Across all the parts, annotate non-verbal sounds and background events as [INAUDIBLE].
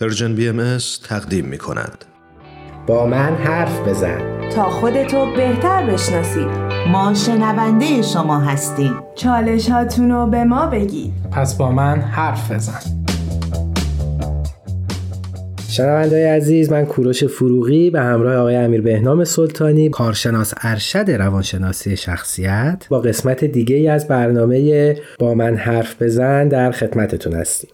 Persian BM تقدیم می کند. با من حرف بزن. تا خودتو بهتر بشناسید. ما شنونده شما هستیم. چالش هاتونو به ما بگید. پس با من حرف بزن. شنونده عزیز من کوروش فروغی به همراه آقای امیر بهنام سلطانی کارشناس ارشد روانشناسی شخصیت با قسمت دیگه ای از برنامه با من حرف بزن در خدمتتون هستیم.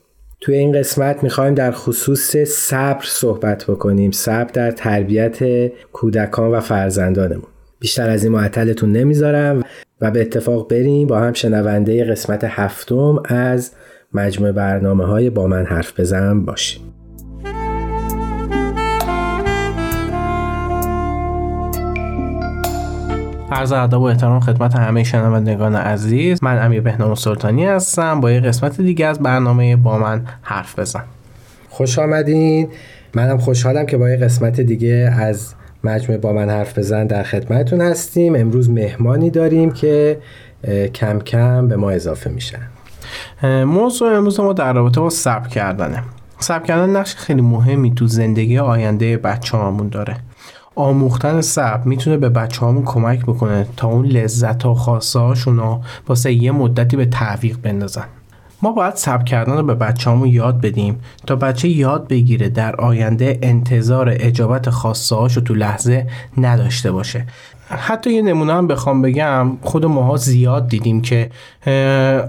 توی این قسمت می‌خوایم در خصوص صبر صحبت بکنیم. صبر در تربیت کودکان و فرزندانمون. بیشتر از این معطلتون نمی‌ذارم و به اتفاق بریم با هم شنونده قسمت هفتم از مجموع برنامه های با من حرف بزن باشیم. عرض ادب و احترام خدمت همه شنوندگان عزیز. من امیر بهنام سلطانی هستم. با یه قسمت دیگه از برنامه با من حرف بزن. خوش آمدین. منم خوشحالم که با یه قسمت دیگه از مجموعه با من حرف بزن در خدمتتون هستیم. امروز مهمانی داریم که کم کم به ما اضافه میشن. موضوع امروز ما در رابطه با صبر کردنه. صبر کردن نقش خیلی مهمی تو زندگی آینده بچه هامون داره. آموختن صبر می‌تونه به بچه هامون کمک بکنه تا اون لذت و خواسته هاشون واسه یه مدتی به تعویق بندازن. ما باید صبر کردن رو به بچه همون یاد بدیم تا بچه یاد بگیره در آینده انتظار اجابت خواسته رو تو لحظه نداشته باشه. حتی یه نمونه هم بخوام بگم خود ماها زیاد دیدیم که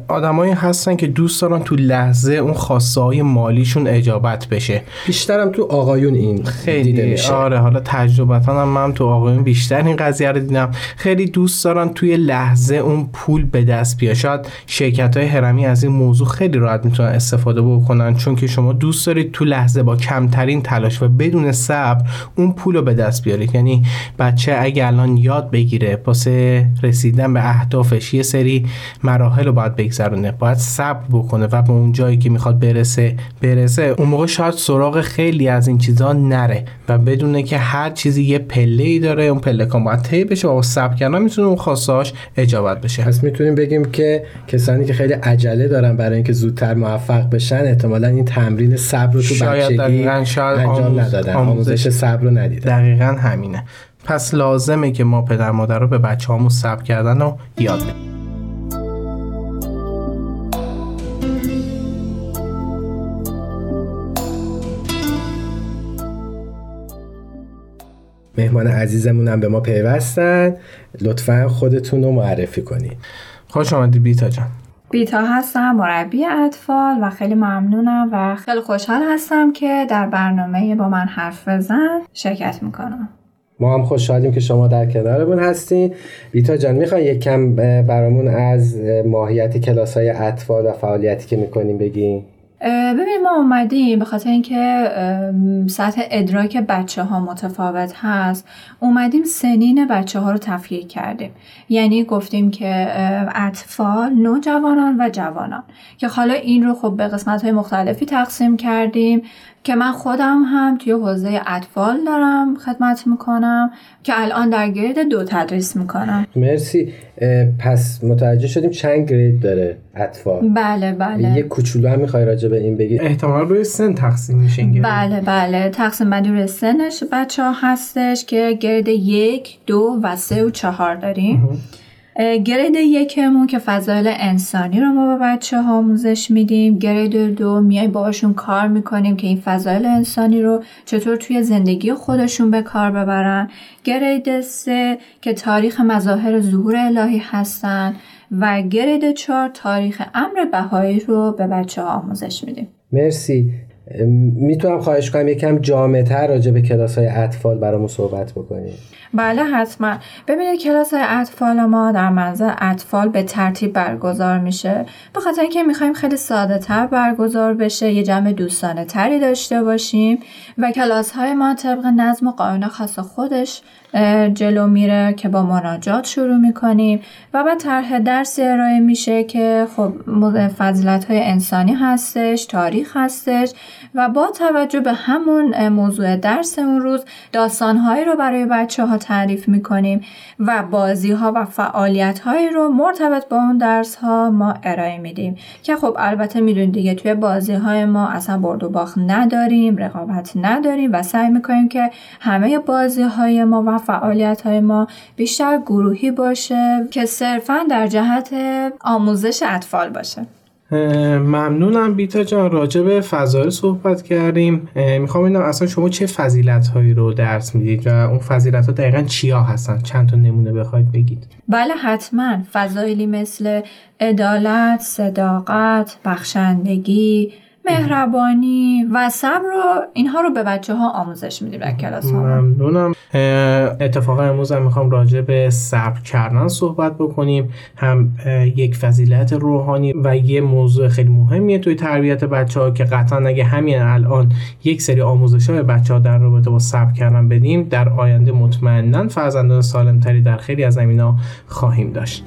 آدمایی هستن که دوست دارن تو لحظه اون خواسته های مالیشون اجابت بشه. بیشترم تو آقایون این خیلی دیده میشه. آره حالا تجربتا هم من تو آقایون بیشتر این قضیه رو دیدم. خیلی دوست دارن توی لحظه اون پول به دست بیاد. شاید شرکت های هرمی از این موضوع خیلی راحت می‌تونن استفاده بکنن چون که شما دوست دارید تو لحظه با کمترین تلاش و بدون صبر اون پول رو به دست بیارید. یعنی بچه اگه الان یاد بگیره. واسه رسیدن به اهدافش یه سری مراحل رو باید بگذرونه. باید صبر بکنه و به اون جایی که می‌خواد برسه برسه. اون موقع شاید سراغ خیلی از این چیزا نره و بدونه که هر چیزی یه پله ای داره اون پله کام باید طی بشه و با صبر کردن می‌تونه اون خواستهاش اجابت بشه. پس می‌تونیم بگیم که کسانی که خیلی عجله دارن برای اینکه زودتر موفق بشن احتمالا این تمرین صبر رو تو شاید بچگی دقیقاً شاید انجام آموز- ندادن. آموزش- آموزش صبر رو ندیدن. دقیقا همینه. پس لازمه که ما پدر مادر رو به بچه هامون صبر کردن رو یاد بدیم. مهمان عزیزمون هم به ما پیوستن. لطفا خودتون رو معرفی کنید خوش آمدی بیتا جان. بیتا هستم مربی اطفال و خیلی ممنونم و خیلی خوشحال هستم که در برنامه با من حرف بزن شرکت می‌کنم. ما هم خوشحالیم که شما در کنارمون هستین. بیتا جان می‌خوای یک کم برامون از ماهیت کلاس های اطفال و فعالیتی که می‌کنیم بگیم اه، ببینید ما اومدیم به خاطر اینکه سطح ادراک بچه ها متفاوت هست. اومدیم سنین بچه ها رو تفکیک کردیم. یعنی گفتیم که اطفال نوجوانان و جوانان. که حالا این رو خب به قسمت های مختلفی تقسیم کردیم. که من خودم هم توی حوزه اطفال دارم خدمت می‌کنم که الان در گرید دو تدریس می‌کنم. مرسی. پس متوجه شدیم چند گرید داره اطفال. بله بله. یه کوچولو هم می‌خوای راجع به این بگی؟ احتمال روی سن تقسیم گرید. بله بله. تقسیم بندی روی سنش. بچه ها هستش که گرد یک دو و سه و چهار داریم. اه، گرید یکمون که فضایل انسانی رو ما به بچه ها آموزش میدیم. گرید دو میای باشون کار می‌کنیم که این فضایل انسانی رو چطور توی زندگی خودشون به کار ببرن. گرید سه که تاریخ مظاهر ظهور الهی هستن و گرید چهار تاریخ امر بهایی رو به بچه ها آموزش میدیم. مرسی. می‌تونم خواهش کنم یکم جامعتر راجع به کلاس های اطفال برامون صحبت بکنیم بله حتما. ببینید کلاس اطفال ما در منظر اطفال به ترتیب برگزار میشه. به خاطر اینکه می‌خوایم خیلی ساده تر برگزار بشه یه جمع دوستانه تری داشته باشیم و کلاس های ما طبق نظم و قانون خاص خودش جلو میره که با مناجات شروع می‌کنیم و بعد طرح درسی ارائه میشه که خب فضیلت های انسانی هستش تاریخ هستش و با توجه به همون موضوع درس اون روز داستانهایی رو برای بچه ها تعریف می‌کنیم و بازی ها و فعالیت هایی رو مرتبط با اون درس ها ما ارائه میدیم که خب البته می‌دونید دیگه توی بازی های ما اصلا برد و باخت نداریم رقابت نداریم و سعی می‌کنیم که همه بازی های ما و فعالیت های ما بیشتر گروهی باشه که صرفا در جهت آموزش اطفال باشه. ممنونم بیتا جان. راجع به فضایل صحبت کردیم. می‌خوام ببینم اصلا شما چه فضیلت هایی رو درس می‌دید و اون فضیلت ها دقیقا چیا هستن؟ چند تا نمونه بخواید بگید. بله حتما. فضایلی مثل عدالت صداقت بخشندگی مهربانی و صبر رو اینها رو به بچه ها آموزش میدیم در کلاس ها ممنونم. اتفاقا امروز هم می‌خوام راجع به صبر کردن صحبت بکنیم. هم یک فضیلت روحانی و یه موضوع خیلی مهمیه توی تربیت بچه ها که قطعا اگه همین الان یک سری آموزش های بچه ها در رابطه با صبر کردن بدیم در آینده مطمئنا فرزندان سالمتری در خیلی از زمینا خواهیم داشت.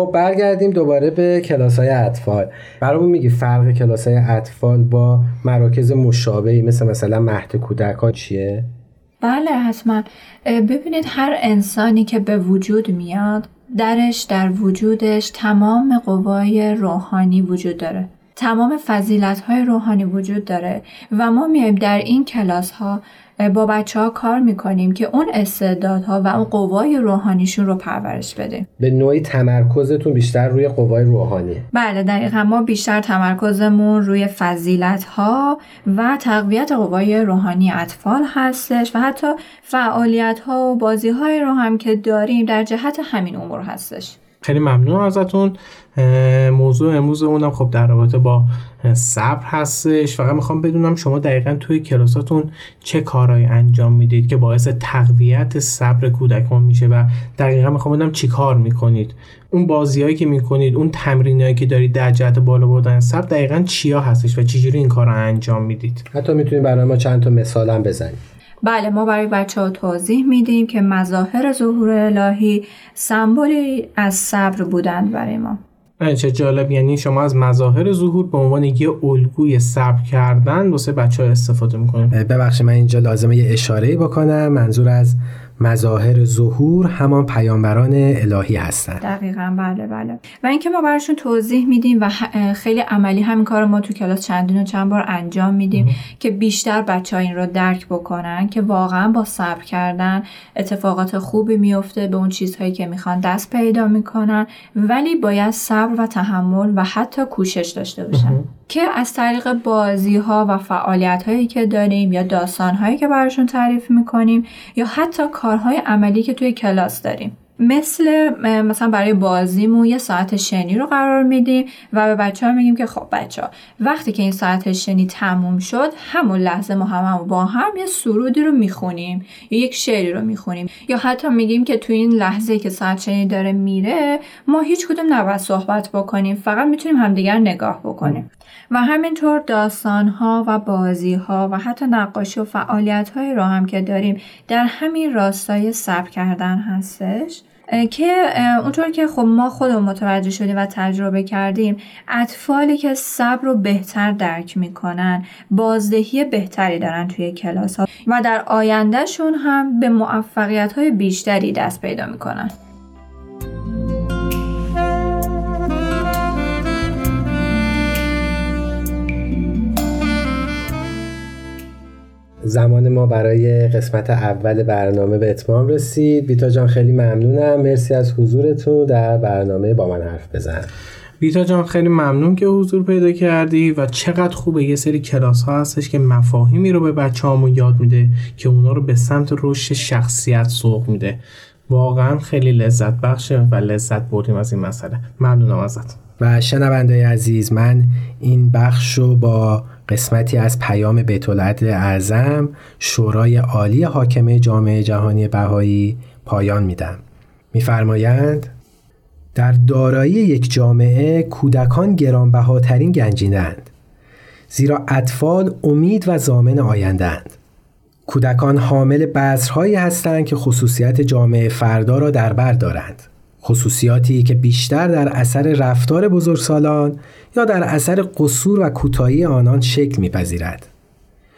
خب برگردیم دوباره به کلاس های اطفال. برامون میگی فرق کلاس های اطفال با مراکز مشابهی مثل مثلا مهد کودکان چیه؟ بله حتما. ببینید هر انسانی که به وجود میاد درش در وجودش تمام قوای روحانی وجود داره. تمام فضیلت های روحانی وجود داره و ما میایم در این کلاس ها با بچه ها کار می‌کنیم که اون استعدادها و اون قوای روحانیشون رو پرورش بده به نوعی تمرکزتون بیشتر روی قوای روحانی بله دقیقا ما بیشتر تمرکزمون روی فضیلت ها و تقویت قوای روحانی اطفال هستش و حتی فعالیت ها و بازی های رو هم که داریم در جهت همین امور هستش. خیلی ممنون ازتون. موضوع امروز اونم خب در رابطه با صبر هستش. فقط می‌خوام بدونم شما دقیقا توی کلاساتون چه کارهایی انجام می‌دید که باعث تقویت صبر کودکان میشه و دقیقا می‌خوام بدونم چی کار می‌کنید. اون بازیهایی که می‌کنید اون تمرینایی که دارید در جهت بالا بردن صبر دقیقا چیا هستش و چجوری این کار رو انجام می‌دید؟ حتی می‌تونید برای ما چند تا مثال هم بزنید. بله ما برای بچه ها توضیح میدیم که مظاهر ظهور الهی سمبولی از صبر بودند برای ما. چه جالب. یعنی شما از مظاهر ظهور به عنوان یه الگوی صبر کردن واسه بچه ها استفاده می‌کنیم ببخشید من اینجا لازمه یه اشاره بکنم. منظور از مظاهر ظهور همان پیامبران الهی هستند. دقیقا بله بله. و اینکه ما براشون توضیح میدیم و خیلی عملی همین کار ما تو کلاس چندین و چند بار انجام میدیم که بیشتر بچه ها این رو درک بکنن که واقعا با صبر کردن اتفاقات خوبی میفته به اون چیزهایی که می‌خوان دست پیدا می‌کنن ولی باید صبر و تحمل و حتی کوشش داشته باشن. که از طریق بازی ها و فعالیت هایی که داریم یا داستان هایی که براشون تعریف می‌کنیم یا حتی کارهای عملی که توی کلاس داریم. مثل مثلا برای بازیمون یه ساعت شنی رو قرار میدیم و به بچه ها میگیم که خب بچه ها وقتی که این ساعت شنی تموم شد همون لحظه ما هم, با هم یه سرودی رو می‌خونیم یا یک شعری رو می‌خونیم یا حتی میگیم که تو این لحظه که ساعت شنی داره میره ما هیچ کدوم نباید صحبت بکنیم فقط می‌تونیم همدیگر نگاه بکنیم. و همینطور داستان ها و بازی ها و حتی نقاشی و فعالیت های رو هم که داریم در همین راستای صبر کردن هستش. که اونطور که خب ما خودمون متوجه شدیم و تجربه کردیم اطفالی که صبر رو بهتر درک می‌کنن بازدهی بهتری دارن توی کلاس ها و در آیندهشون هم به موفقیت های بیشتری دست پیدا می‌کنن. زمان ما برای قسمت اول برنامه به اتمام رسید. بیتا جان خیلی ممنونم. مرسی از حضورتون در برنامه با من حرف بزن. بیتا جان خیلی ممنون که حضور پیدا کردی و چقدر خوبه. یه سری کلاس ها هستش که مفاهیمی رو به بچه هامون یاد میده که اونا رو به سمت رشد شخصیت سوق میده. واقعا خیلی لذت بخشه و لذت بردیم از این مسئله. ممنونم ازت. و شنونده عزیز من این بخش رو با قسمتی از پیام بیت اعظم شورای عالی حاکمه جامعه جهانی بهایی پایان میدم. میفرمایند در دارایی یک جامعه کودکان گرانبهاترین گنجینند زیرا اطفال امید و زامن آیندهاند. کودکان حامل بذرهایی هستند که خصوصیت جامعه فردا را در بر دارند. خصوصیاتی که بیشتر در اثر رفتار بزرگسالان یا در اثر قصور و کوتاهی آنان شکل میپذیرد.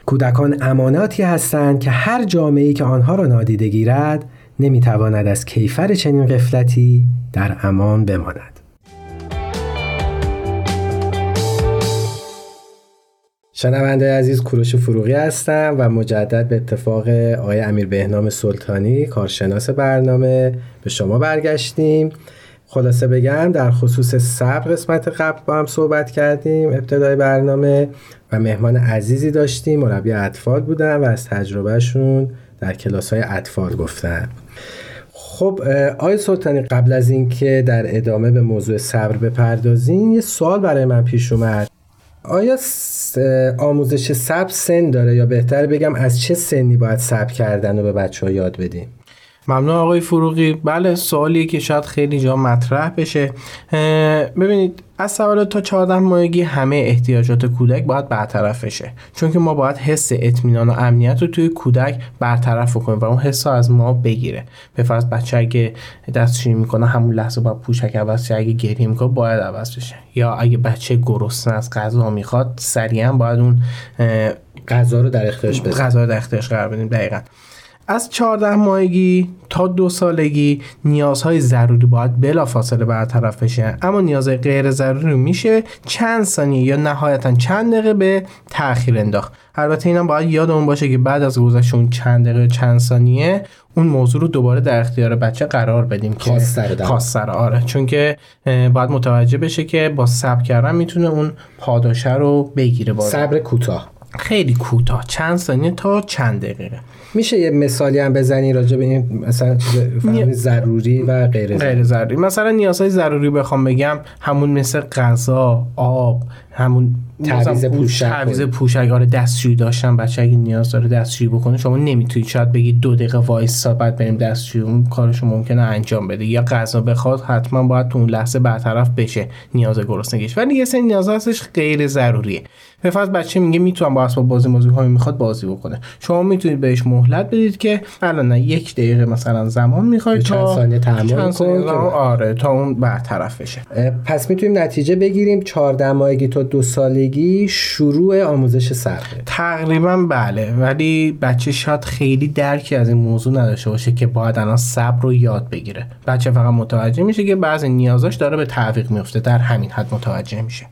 کودکان اماناتی هستند که هر جامعه‌ای که آنها را نادیده گیرد نمی‌تواند از کیفر چنین قفلتی در امان بماند. شنونده عزیز کوروش فروغی هستم و مجدد به اتفاق آقای امیر بهنام سلطانی کارشناس برنامه به شما برگشتیم. خلاصه بگم در خصوص صبر قسمت قبل با هم صحبت کردیم ابتدای برنامه و مهمان عزیزی داشتیم مربی اطفال بودن و از تجربهشون در کلاس های اطفال گفتن. خب آقای سلطانی قبل از اینکه در ادامه به موضوع صبر بپردازیم یه سوال برای من پیش اومد. آیا آموزش صبر سن داره؟ یا بهتر بگم از چه سنی باید صبر کردن رو به بچه ها یاد بدیم؟ ممنون آقای فروغی. بله سوالی که شاید خیلی جا مطرح بشه. ببینید از سوال تا 14 ماهگی همه احتیاجات کودک باید برطرف بشه. چون که ما باید حس اطمینان و امنیت رو توی کودک برطرف کنیم و اون حس از ما بگیره. به فرض بچه اگه دستشویی می‌کنه همون لحظه باید پوشک عوض شه. اگه گریه می‌کنه باید عوض بشه. یا اگه بچه گرسنه از غذا می‌خواد سریعا باید اون غذا رو در اختیارش بذاریم غذا رو در اختیارش قرار بدیم دقیقاً. از 14 ماهگی تا دو سالگی نیازهای ضروری باید بلا فاصله برطرف بشه. اما نیازهای غیر ضروری میشه چند ثانیه یا نهایتا چند دقیقه به تاخیر انداخت. البته اینم باید یادمون باشه که بعد از گذشت اون چند دقیقه چند ثانیه اون موضوع رو دوباره در اختیار بچه قرار بدیم که خاص سر آره چون که باید متوجه بشه که با صبر کردن می‌تونه اون پاداشه رو بگیره صبر کوتاه. خیلی کوتاه. چند ثانیه تا چند دقیقه. میشه یه مثالی هم بزنی راجع به این مثلا ضروری و غیر ضروری. غیر ضروری مثلا نیازهای ضروری بخوام بگم همون مثل غذا آب همون تعویض پوشک تعویض پوشک آره دستشویی داشتن بچه اگه نیاز داره دستشویی بکنه شما نمی‌تونید. شاید بگید دو دقیقه وایسا بعد بریم دستشویی. اون کارشو ممکنه انجام بده. یا غذا بخواد حتما باید تو اون لحظه برطرف بشه نیاز گرسنگیش ولی یه سری نیاز هستش غیر ضروریه. به فرض بچه میگه می‌تونم با اسباب بازی موضوع های می‌خواد بازی بکنه. شما می‌تونید بهش مهلت بدید که الان نه یک دقیقه مثلا زمان می‌خواد تا چند ثانیه آره تا اون برطرف بشه. پس می‌تونیم نتیجه بگیریم. 14 ماهگی دو سالگی شروع آموزش صبر تقریبا بله ولی بچه شاید خیلی درکی از این موضوع نداشته باشه که باید الان صبر رو یاد بگیره. بچه فقط متوجه میشه که بعضی نیازاش داره به تعویق میفته در همین حد متوجه میشه.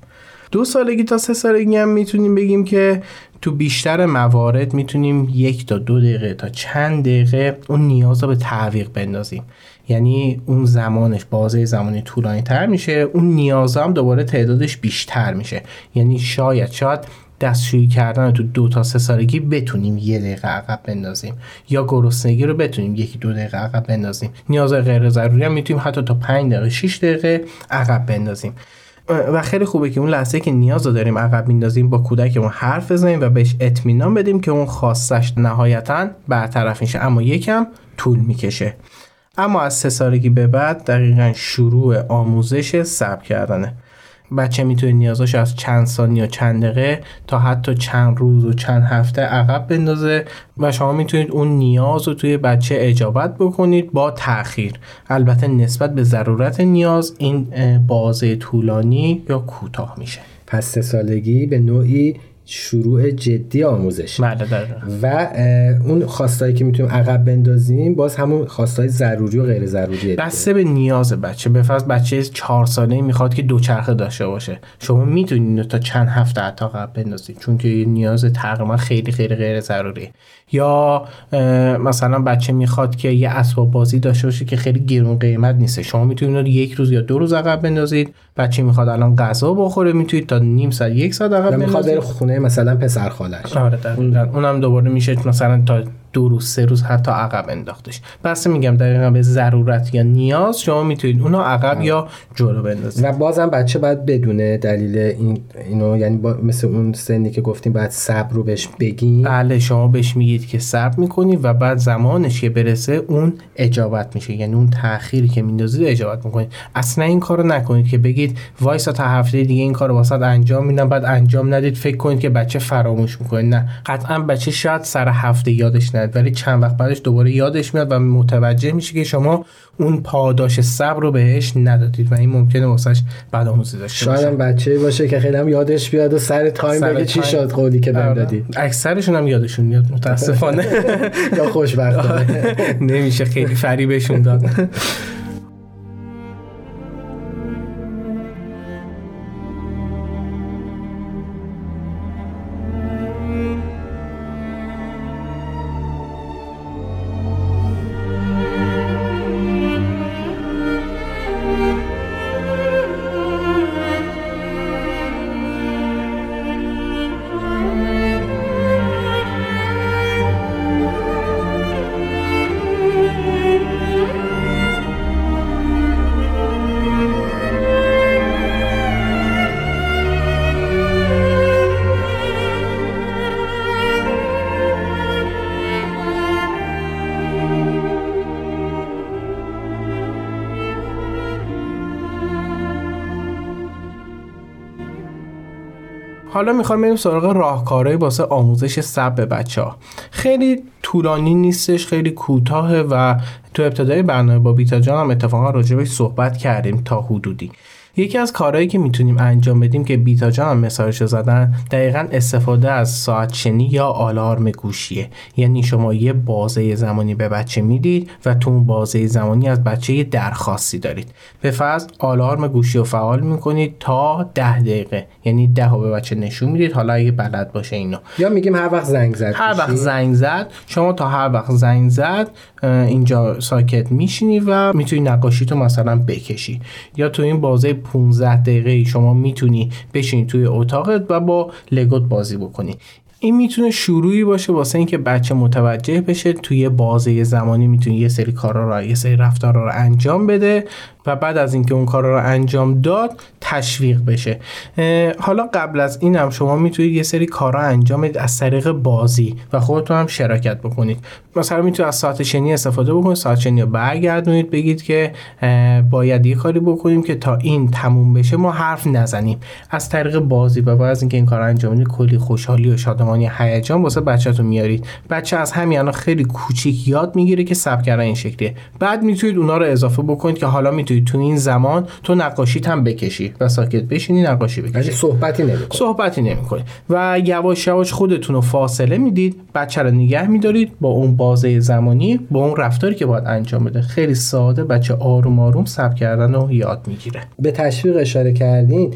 دو سالگی تا سه سالگی هم می‌تونیم بگیم که تو بیشتر موارد می‌تونیم یک تا دو دقیقه تا چند دقیقه اون نیاز رو به تعویق بندازیم. یعنی اون زمانش بازه زمانی طولانی تر میشه. اون نیاز هم دوباره تعدادش بیشتر میشه. یعنی شاید شاید دستشویی کردن تو دو تا سه سالگی بتونیم یه دقیقه عقب بندازیم. یا گرسنگی رو بتونیم یکی دو دقیقه عقب بندازیم. نیاز غیر ضروری هم می‌تونیم حتی تا 5 دقیقه 6 دقیقه عقب بندازیم. و خیلی خوبه که اون لحظه که نیاز رو داریم عقب میندازیم با کودکمون حرف بزنیم و بهش اطمینان بدیم که اون خواستش نهایتا برطرف میشه. اما یکم طول می‌کشه. اما از سه سالگی به بعد دقیقا شروع آموزش سب کردنه. بچه می‌تونه نیازاش از چند ثانیه یا چند دقیقه تا حتی چند روز و چند هفته عقب بندازه و شما می‌تونید اون نیاز رو توی بچه اجابت بکنید با تاخیر البته نسبت به ضرورت نیاز این بازه طولانی یا کوتاه میشه. پس سه سالگی به نوعی شروع جدی آموزش. بله و اون خواستایی که می‌تونیم عقب بندازیم باز همون خواستای ضروری و غیر ضروری بسته به نیاز بچه. به فرض بچه چهار ساله می‌خواد که دوچرخه داشته باشه. شما می‌تونید تا چند هفته حتی عقب بندازید چون که نیاز تقریبا خیلی خیلی غیر ضروری. یا مثلا بچه می‌خواد که یه اسباب بازی داشته باشه که خیلی گرون قیمت نیست شما می‌تونید یک روز یا دو روز عقب بندازید. بچه می‌خواد الان غذا بخوره می‌تونید تا نیم ساعت یک ساعت عقب بندازید. خونه مثلا پسر خالش. آره اونم دوباره میشه مثلا تا دو روز سه روز حتی عقب انداختش. بس میگم دقیقا به ضرورت یا نیاز شما می‌تونید اونو عقب یا جلو بندازید. و بازم بچه باید بدونه دلیل این اینو یعنی با مثل اون سنی که گفتیم بعد صبر رو بهش بگیم. بله شما بهش میگید که صبر می‌کنید و بعد زمانش که برسه اون اجابت میشه. یعنی اون تأخیری که میندازید اجابت می‌کنید. اصلا این کارو نکنید که بگید وایسا تا هفته دیگه این کارو واسط انجام میدم بعد انجام ندید فکر کنید که بچه فراموش می‌کنه. نه قطعا بچه شاید سر هفته یادش ولی چند وقت بعدش دوباره یادش میاد و متوجه میشه که شما اون پاداش صبر رو بهش ندادید و این ممکنه واسش بعد آموزی داشته باشه. شاید بچه باشه که خیلی هم یادش بیاد و سر تایم بگه چی شد قولی که بهم دادی اکثرشون هم یادشون میاد متاسفانه. [LAUGHS] یا خوشبختانه [LAUGHS] نمیشه خیلی فریبشون داد. [LAUGHS] حالا می‌خوایم بریم سراغ راهکارهای واسه آموزش سب به بچه ها خیلی طولانی نیستش خیلی کوتاه و تو ابتدای برنامه با بیتا جان هم اتفاقا راجبش صحبت کردیم تا حدودی. یکی از کارهایی که می‌تونیم انجام بدیم که بیتا جان هم مثالش زدن دقیقا استفاده از ساعت شنی یا آلارم گوشیه. یعنی شما یه بازه زمانی به بچه می‌دید و تو اون بازه زمانی از بچه یه درخواستی دارید. به فرض آلارم گوشی رو فعال می‌کنید تا ده دقیقه. یعنی ده به بچه نشون می‌دید. حالا اگه بلد باشه اینو. یا میگیم هر وقت زنگ زد هر وقت زنگ زد شما تا هر وقت زنگ زد اینجا ساکت میشینی و می‌تونی نقاشی تو مثلا بکشی. یا تو این بازه 15 دقیقه شما می‌تونی بشینی توی اتاقت و با لگوت بازی بکنی. این می‌تونه شروعی باشه واسه اینکه بچه متوجه بشه توی بازه زمانی می‌تونه یه سری کارا رو یه سری رفتارا رو انجام بده و بعد از اینکه اون کار رو انجام داد تشویق بشه. حالا قبل از اینم شما می‌تونید یه سری کارا انجام بدید از طریق بازی و خودتون هم شراکت بکنید. مثلا می‌تونید از ساعت شنی استفاده بکنید ساعت شنی رو برگردونید بگید که باید یه کاری بکنیم که تا این تموم بشه ما حرف نزنیم. از طریق بازی و بعد از اینکه این کار انجام بدید کلی خوشحالی و شادمانی هیجان واسه بچه‌تون میارید. بچه از همین الان خیلی کوچیک یاد می‌گیره که سبک کردن این شکلیه. بعد می‌تونید اونا رو اضافه بکنید که حالا می‌تونید تو این زمان تو نقاشیت هم بکشی و ساکت بشینی نقاشی بکشی. صحبتی نمی‌کنی. صحبتی نمی‌کنی. و یواش یواش خودتون رو فاصله می‌دید بچه رو نگه میدارید با اون بازه زمانی با اون رفتاری که باید انجام بده. خیلی ساده بچه آروم آروم سب کردن رو یاد می‌گیره. به تشویق اشاره کردین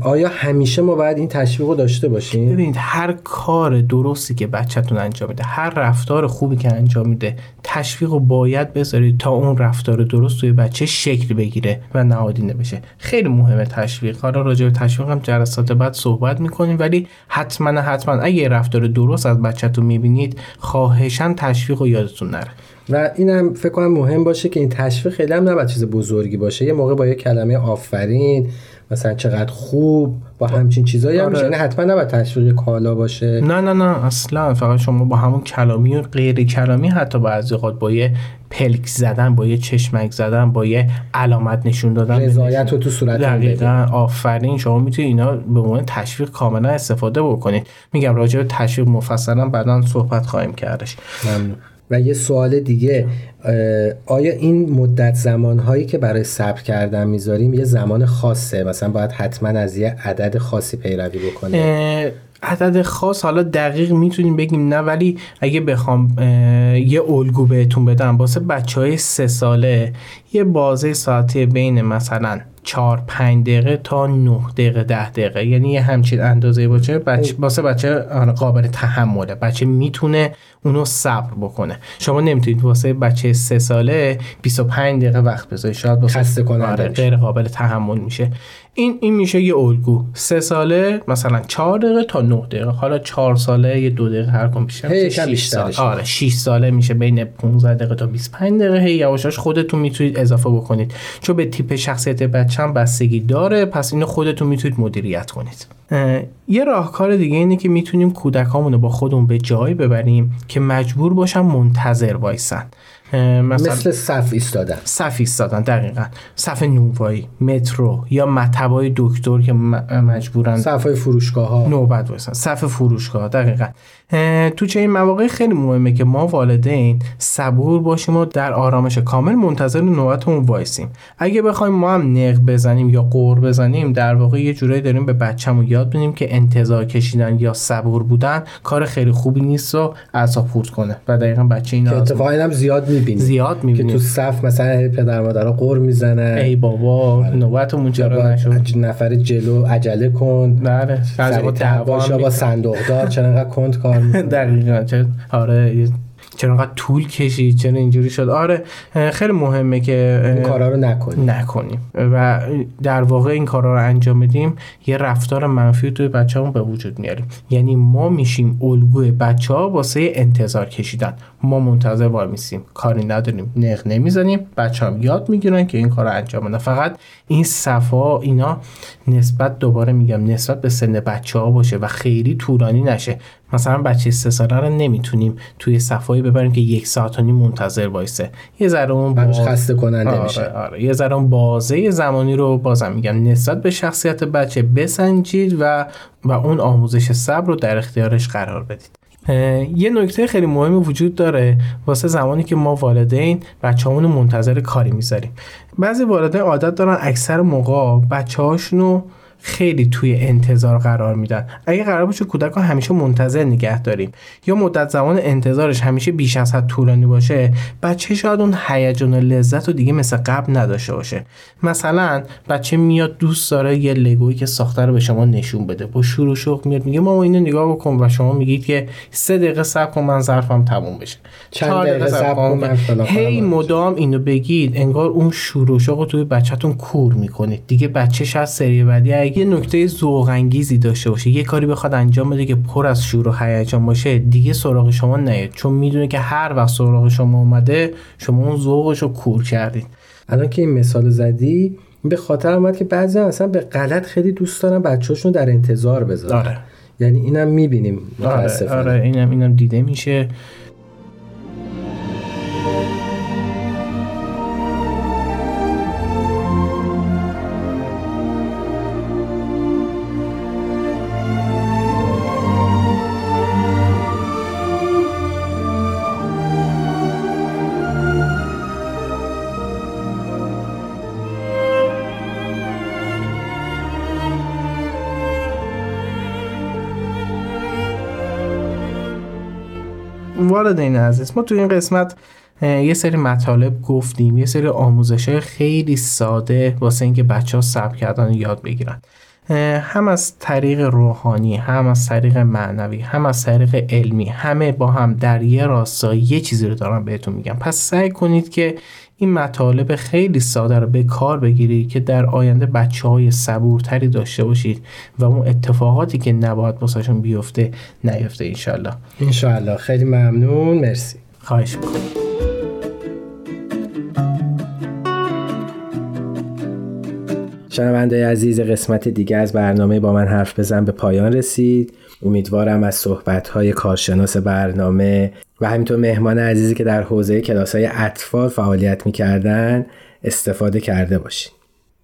آیا همیشه ما باید این تشویق رو داشته باشیم؟ ببینید هر کار درستی که بچهتون انجام میده هر رفتار خوبی که انجام میده تشویق رو باید بذارید تا اون رفتار درست توی بچه شکل بگیره و نهادینه بشه. خیلی مهمه تشویق. حالا راجع به تشویق هم جلسات بعد صحبت می‌کنیم ولی حتما حتما اگه رفتار درست از بچهتون می‌بینید خواهشان تشویق رو یادتون نره. و اینم فکر کنم مهم باشه که این تشویق خیلی هم نباید چیز بزرگی باشه. یه موقع با یه کلمه آفرین مثلا چقدر خوب با همچین چیزایی هم آره. میشه. حتما نباید تشویق کالا باشه. نه نه نه اصلا. فقط شما با همون کلامی و غیر کلامی حتی بعضی اوقات با یه پلک زدن با یه چشمک زدن با یه علامت نشون دادن رضایت رو تو صورت دقیقا. آفرین. شما می‌تونید اینا به عنوان تشویق کاملا استفاده بکنید. میگم راجع به تشویق مفصلا بعدا صحبت خواهیم کردش. ممنون. و یه سوال دیگه آیا این مدت زمان هایی که برای صبر کردن می‌ذاریم یه زمان خاصه؟ مثلا باید حتما از یه عدد خاصی پیروی بکنه عدد خاص حالا دقیق می‌تونیم بگیم نه ولی اگه بخوام یه الگو بهتون بدم واسه بچه های سه ساله یه بازه ساعتی بین مثلا چهار پنج دقیقه تا نه دقیقه ده دقیقه. یعنی یه همچین اندازه باشه. بچه واسه بچه قابل تحمله. بچه می‌تونه اونو صبر بکنه. شما نمی‌تونید واسه بچه سه ساله 25 دقیقه وقت بذارید. شاید واسه خسته کننده آره غیر قابل تحمل میشه. این این میشه یه الگو. سه ساله مثلا 4 دقیقه تا 9 دقیقه. حالا 4 ساله یه دو دقیقه هر کم بیشتر هی میشه یکم 6 سال بیشترش. آره 6 ساله میشه. بین 15 دقیقه تا 25 دقیقه. هی یواشاش خودتون می‌تونید اضافه بکنید. چون به تیپ شخصیت بچه هم بستگی داره پس اینو خودتون می‌تونید مدیریت کنید. یه راهکار دیگه اینه که می‌تونیم کودکامونو با خودمون به جایی ببریم که مجبور باشن منتظر وایسن. مثلا مثل صف ایستادن. صف ایستادن دقیقا. صف نونوایی مترو یا مطبای دکتر که مجبورن صف های فروشگاه ها نوبت وایسن. صف فروشگاه دقیقا. تو چنین مواقع خیلی مهمه که ما والدین صبور باشیم و در آرامش کامل منتظر نوبتمون وایسیم. اگه بخوایم ما هم نق بزنیم یا غر بزنیم در واقع یه جورایی داریم به بچه‌مون یاد می‌دیم که انتظار کشیدن یا صبور بودن کار خیلی خوبی نیست و اعصاب خورد کنه. و دقیقا بچه این که اتفاقا اینم زیاد می‌بینیم. زیاد که می‌بینیم. تو صف مثلا پدر مادرها غر می‌زنن. ای بابا نوبتمون چرا نشد؟ نفر جلو عجله کن. بله هم با صندوق دار چرا انقدر کند کار؟ [LAUGHS] دقیقا. چرا آره چرا انقدر طول کشید چرا اینجوری شد. آره خیلی مهمه که این کارا رو نکنی نکنیم. و در واقع این کارا رو انجام بدیم یه رفتار منفی توی بچه‌مون به وجود میاریم. یعنی ما میشیم الگوی بچه ها واسه انتظار کشیدن. ما منتظر وای میسیم. کاری نداریم. نق نمی‌زنیم. بچه هم یاد می‌گیرن که این کار رو انجام بدن. فقط این صفا اینا نسبت دوباره میگم نسبت به سن بچه ها باشه و خیلی طولانی نشه. مثلا بچه سه ساله رو نمی‌تونیم توی صفایی ببریم که یک ساعت و نیم منتظر وایسه. یه ذره اون باز- خسته کننده آره میشه. آره. یه ذره اون بازه زمانی رو بازم میگم. نسبت به شخصیت بچه بسنجید و و اون آموزش صبر رو در اختیارش قرار بدید. یه نکته خیلی مهمی وجود داره واسه زمانی که ما والدین بچه‌مون رو منتظر کاری می‌ذاریم. بعضی والدین عادت دارن اکثر موقع بچه خیلی توی انتظار قرار میدن. اگه قرار باشه کودک رو همیشه منتظر نگه داریم. یا مدت زمان انتظارش همیشه بیش از حد طولانی باشه بچه شاید اون هیجان و لذت رو دیگه مثل قبل نداشته باشه. مثلا بچه میاد دوست داره یه لگویی که ساخته رو به شما نشون بده. با شور و شوق میاد میگه ماما اینو نگاه بکن و شما میگید که سه دقیقه صبر کن من ظرفم تموم بشه. چند دقیقه صبر کن من هی. مدام اینو بگید انگار اون شور و شوق رو توی بچهتون کور می‌کنید. دیگه بچه شاید سری بعدی یه نکته ذوق انگیزی داشته باشه یه کاری بخواد انجام بده که پر از شور و هیجان باشه دیگه سراغ شما نیاد. چون می‌دونه که هر وقت سراغ شما اومده شما اون ذوقش رو کور کردید الان که این مثال زدی به خاطر اومد که بعضی اصلا به غلط خیلی دوست دارن بچه‌هاشون در انتظار بذارن. آره. یعنی اینم می‌بینیم آره آره اینم اینم دیده میشه. والدین عزیز ما تو این قسمت یه سری مطالب گفتیم یه سری آموزش خیلی ساده واسه اینکه بچه ها صبر کردن یاد بگیرن. هم از طریق روحانی هم از طریق معنوی هم از طریق علمی همه با هم در یه راستا یه چیزی رو دارم بهتون میگم پس سعی کنید که این مطالب خیلی ساده رو به کار بگیرید که در آینده بچه های صبورتری داشته باشید و اون اتفاقاتی که نباید باسشون بیفته نیفته انشالله انشالله خیلی ممنون. مرسی. خواهش می‌کنم. شنونده عزیز قسمت دیگه از برنامه با من حرف بزن به پایان رسید. امیدوارم از صحبت‌های کارشناس برنامه و همینطور مهمان عزیزی که در حوزه کلاس های اطفال فعالیت می‌کردن استفاده کرده باشین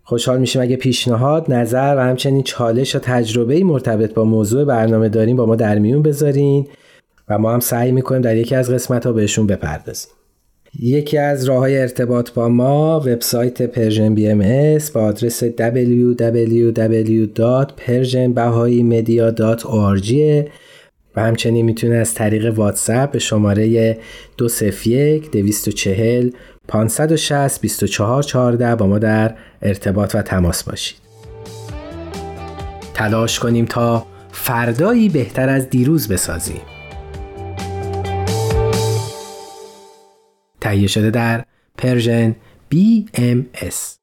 خوشحال میشیم اگه پیشنهاد، نظر و همچنین چالش و تجربه مرتبط با موضوع برنامه داریم با ما در میون بذارین و ما هم سعی می‌کنیم در یکی از قسمت ها بهشون بپردازیم. یکی از راه های ارتباط با ما وبسایت Persian BM اس با آدرس www.persianbahaimedia.org و همچنین می‌تونه از طریق واتساپ به شماره 201 240 560 2414 با ما در ارتباط و تماس باشید. تلاش کنیم تا فردایی بهتر از دیروز بسازیم. تهیه شده در پرژن BMS